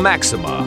Maxima.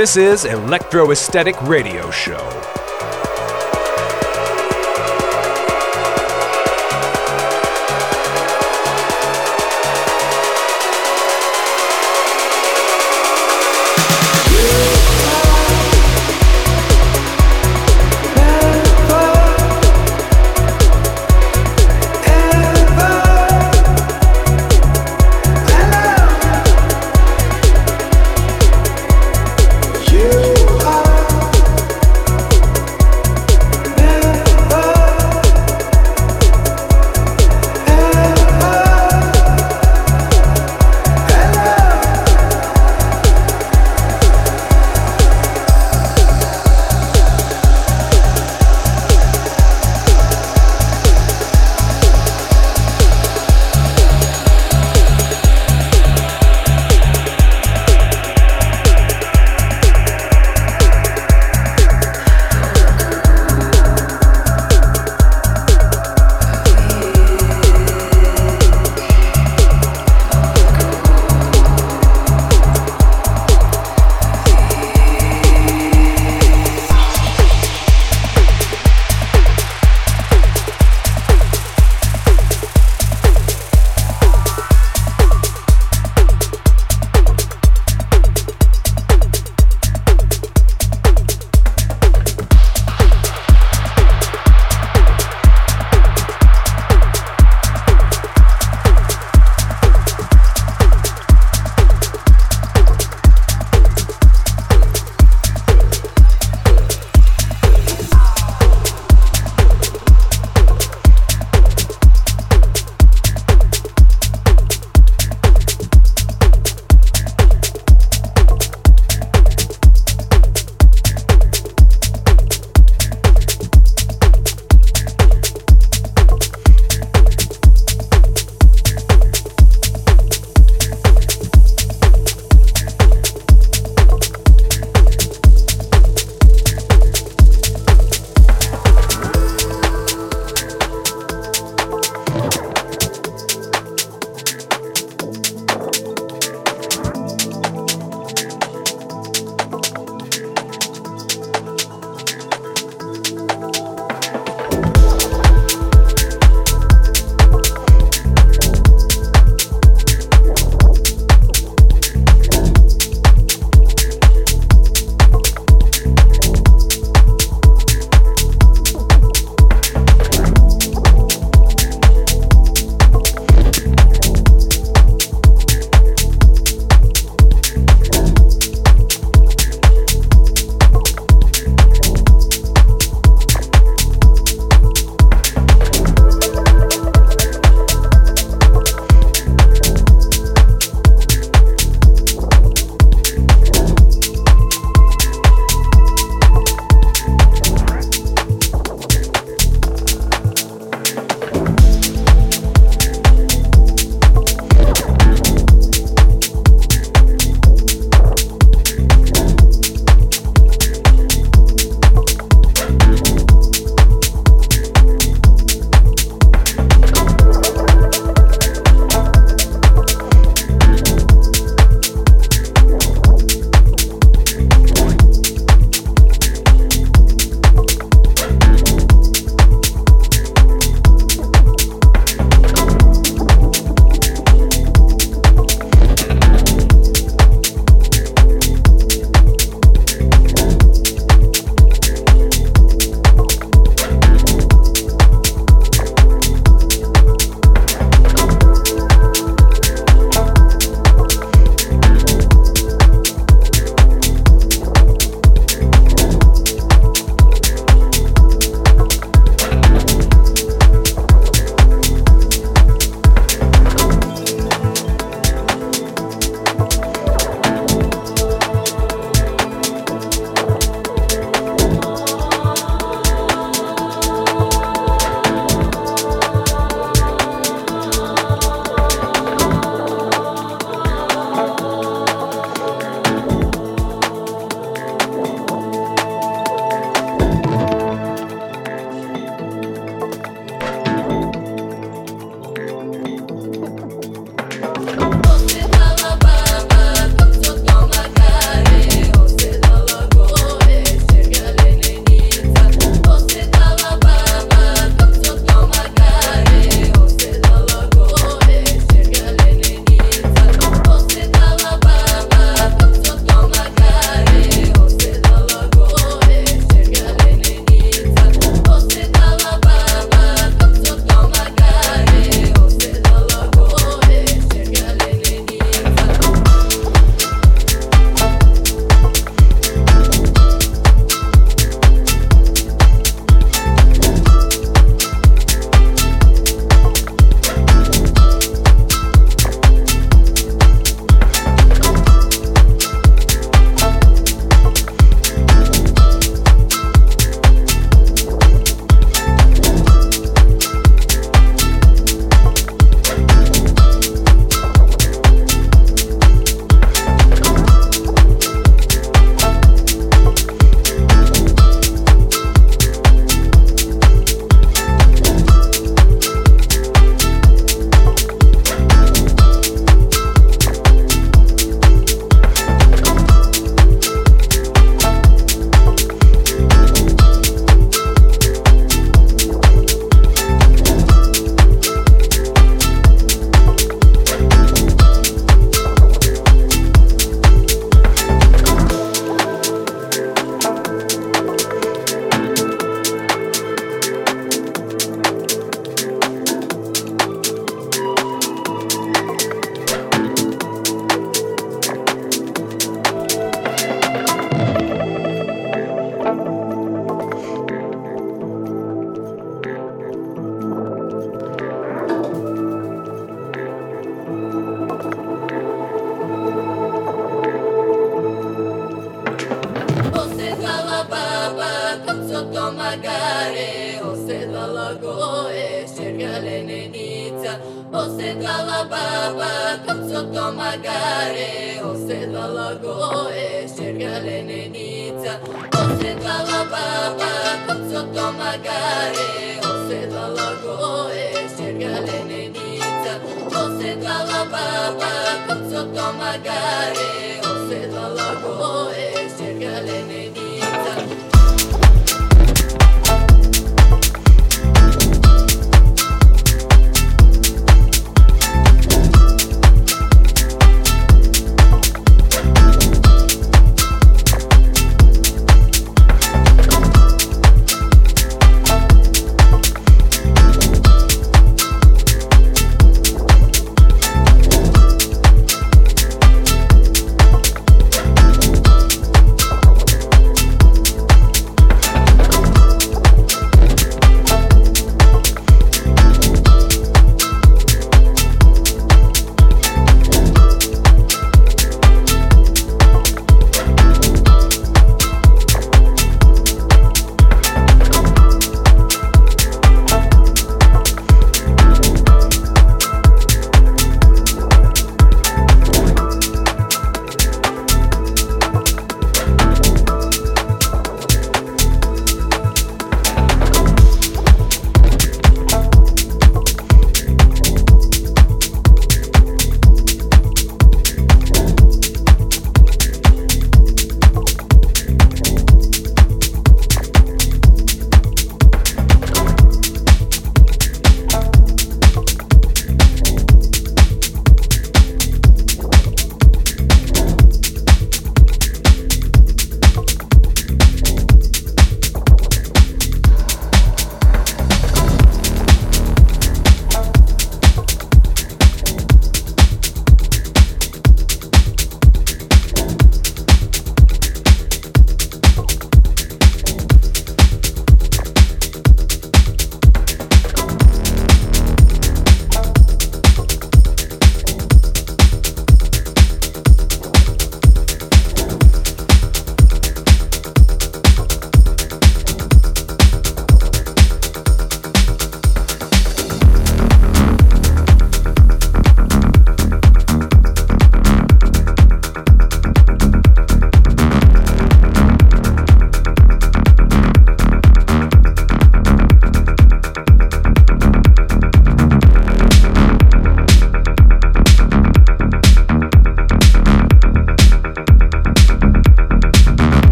This is Electro Esthetic Radio Show.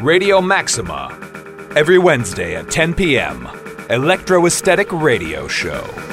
Radio Maxima. Every Wednesday at 10 p.m., Electro Esthetic Radio Show.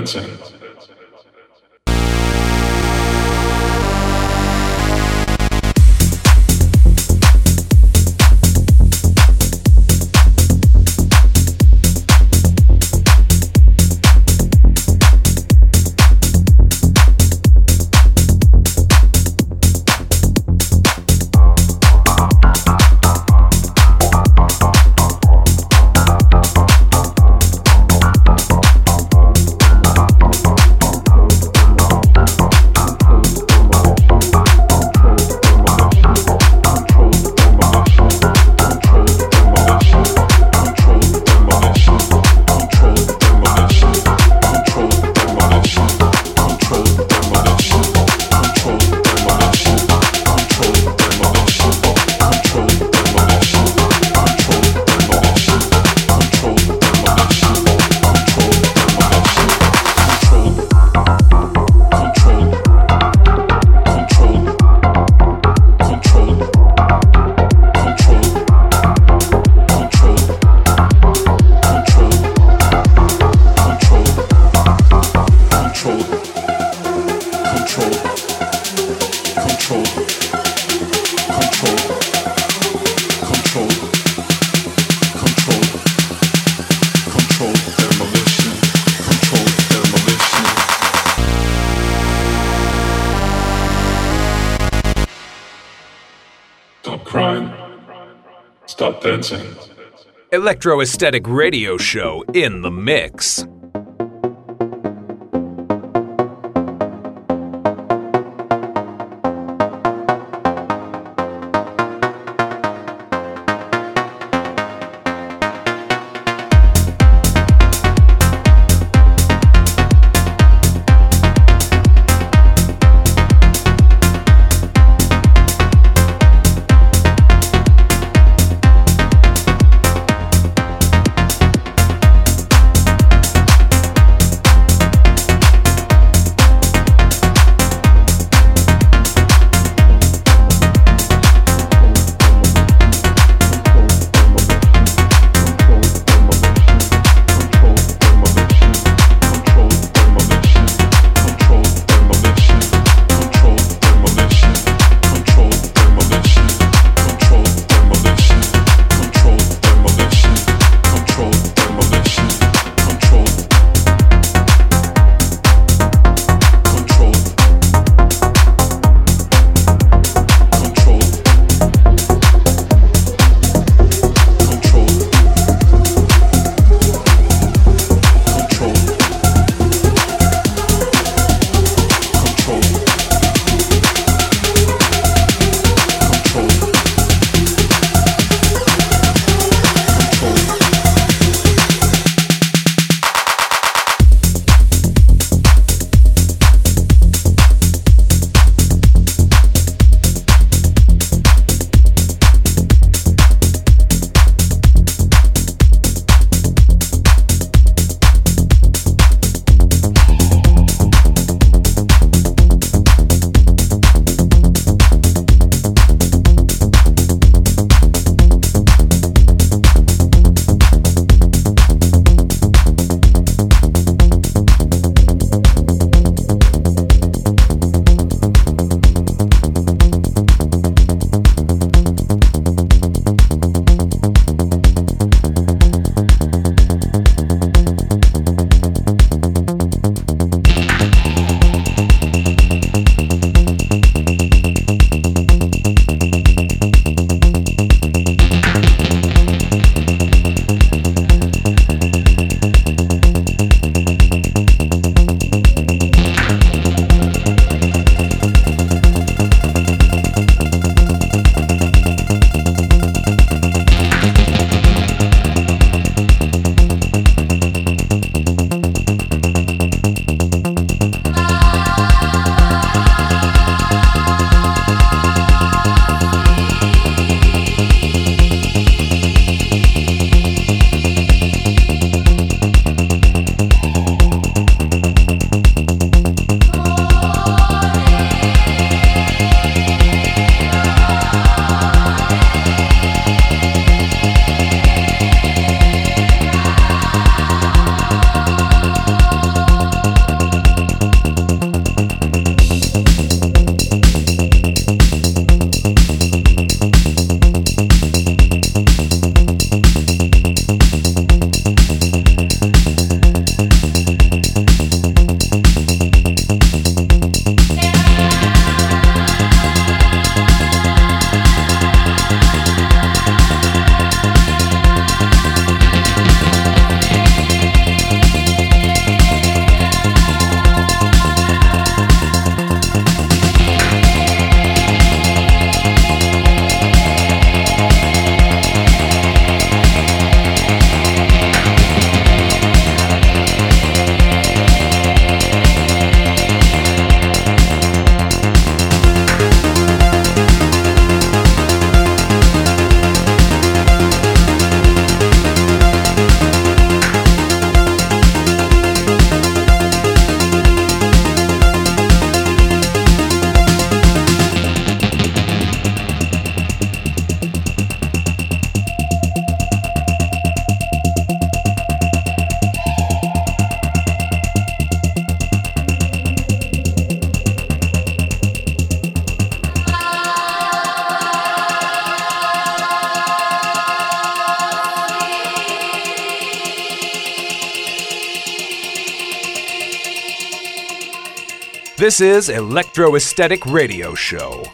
Godsend. Stop dancing. Radio Show in the mix. This is Electro Esthetic Radio Show.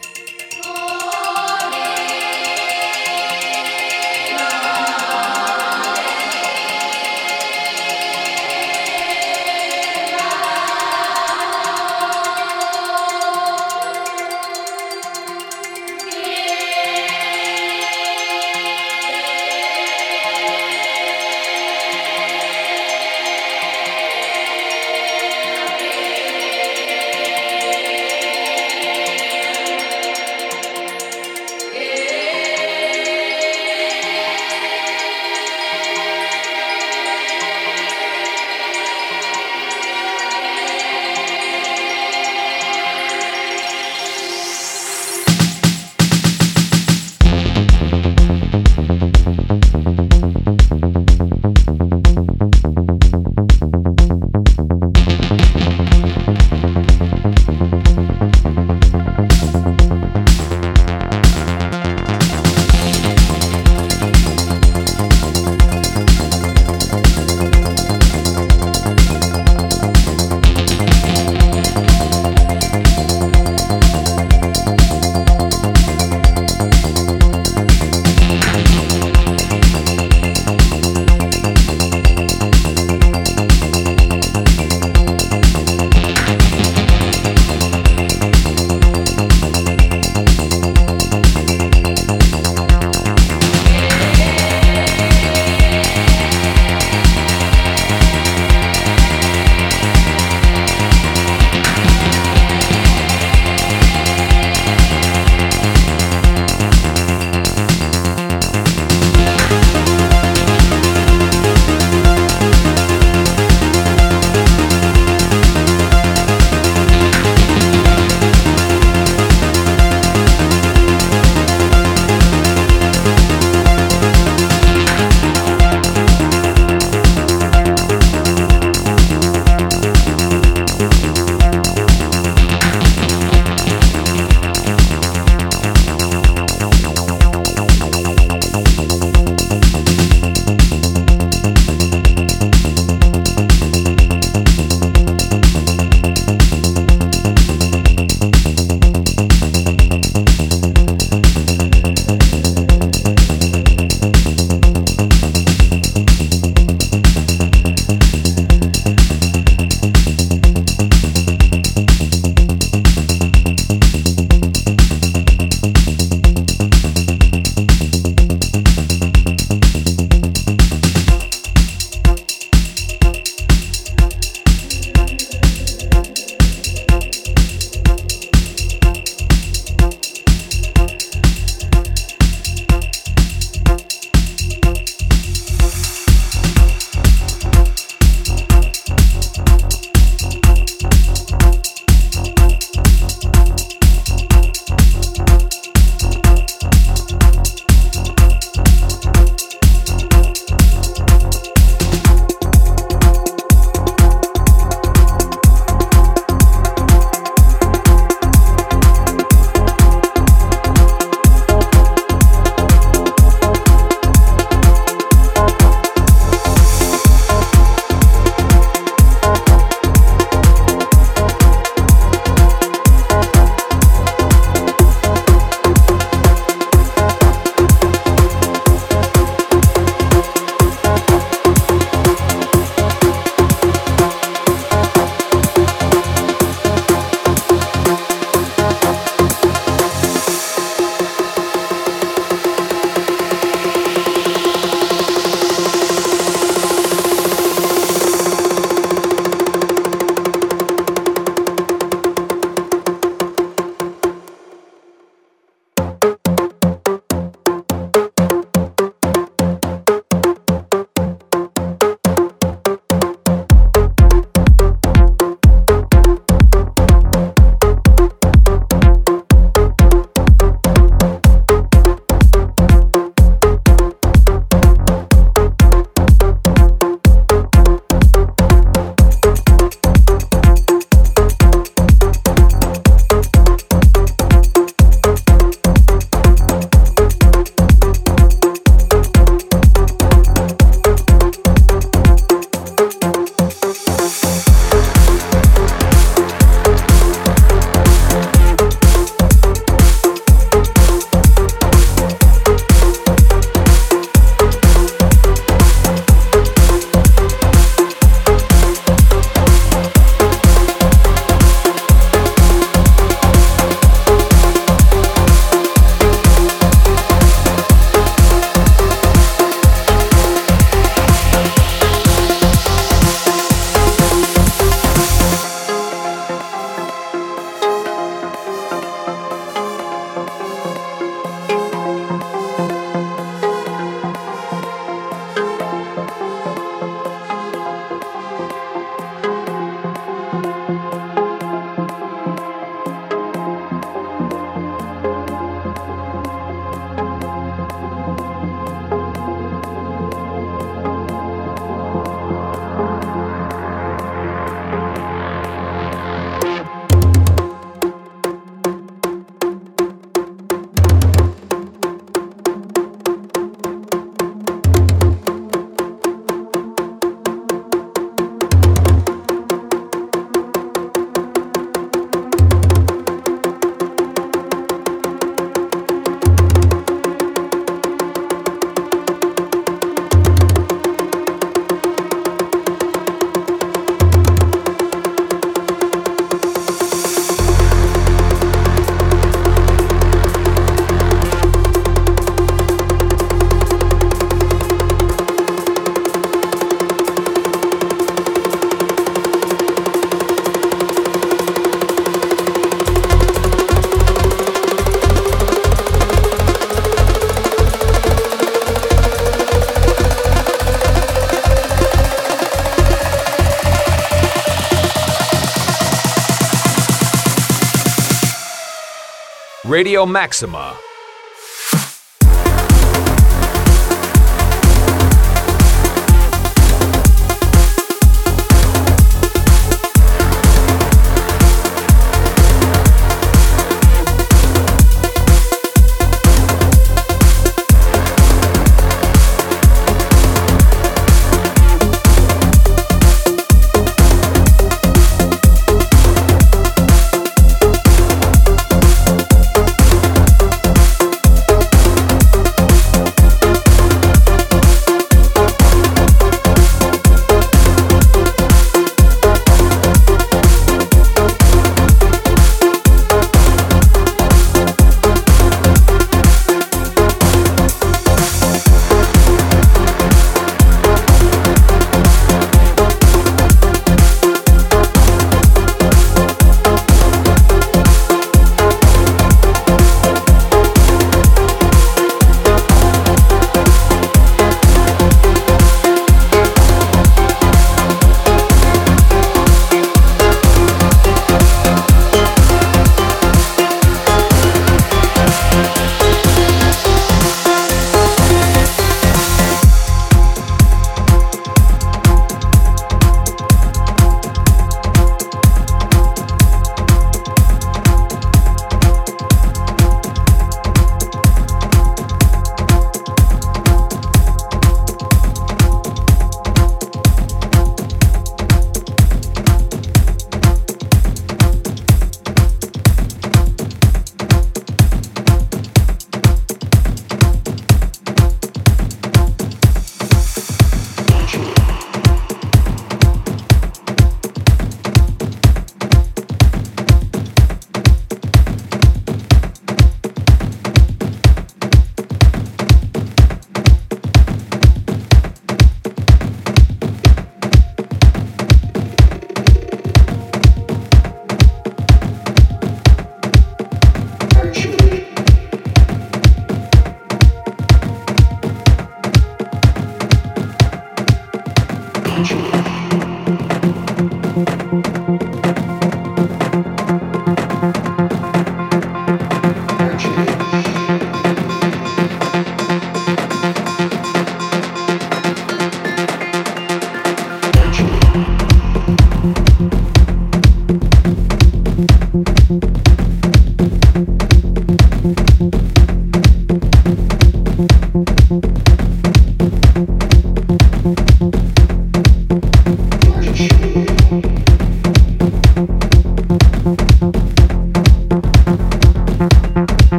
Radio Maxima.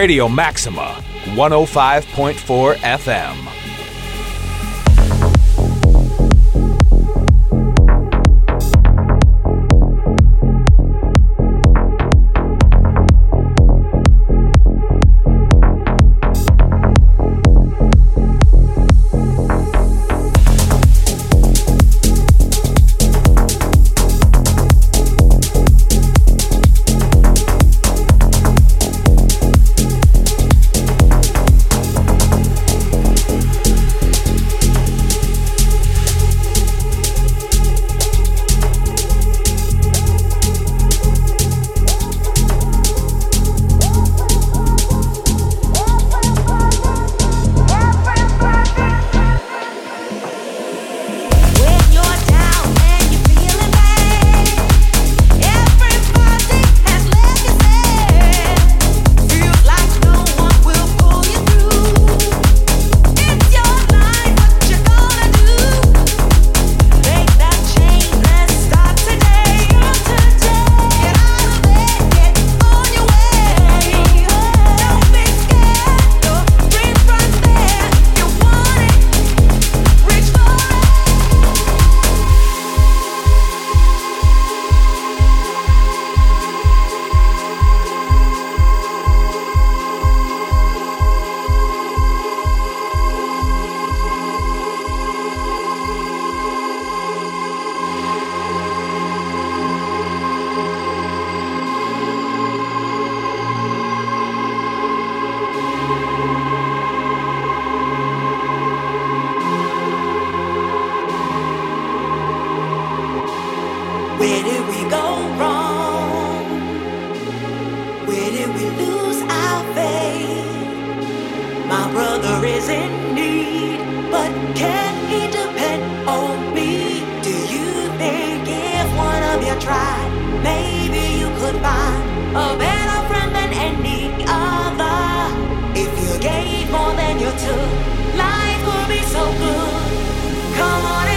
Radio Maxima, 105.4 FM. so good. Come on.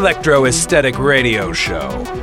Electro Esthetic Radio Show.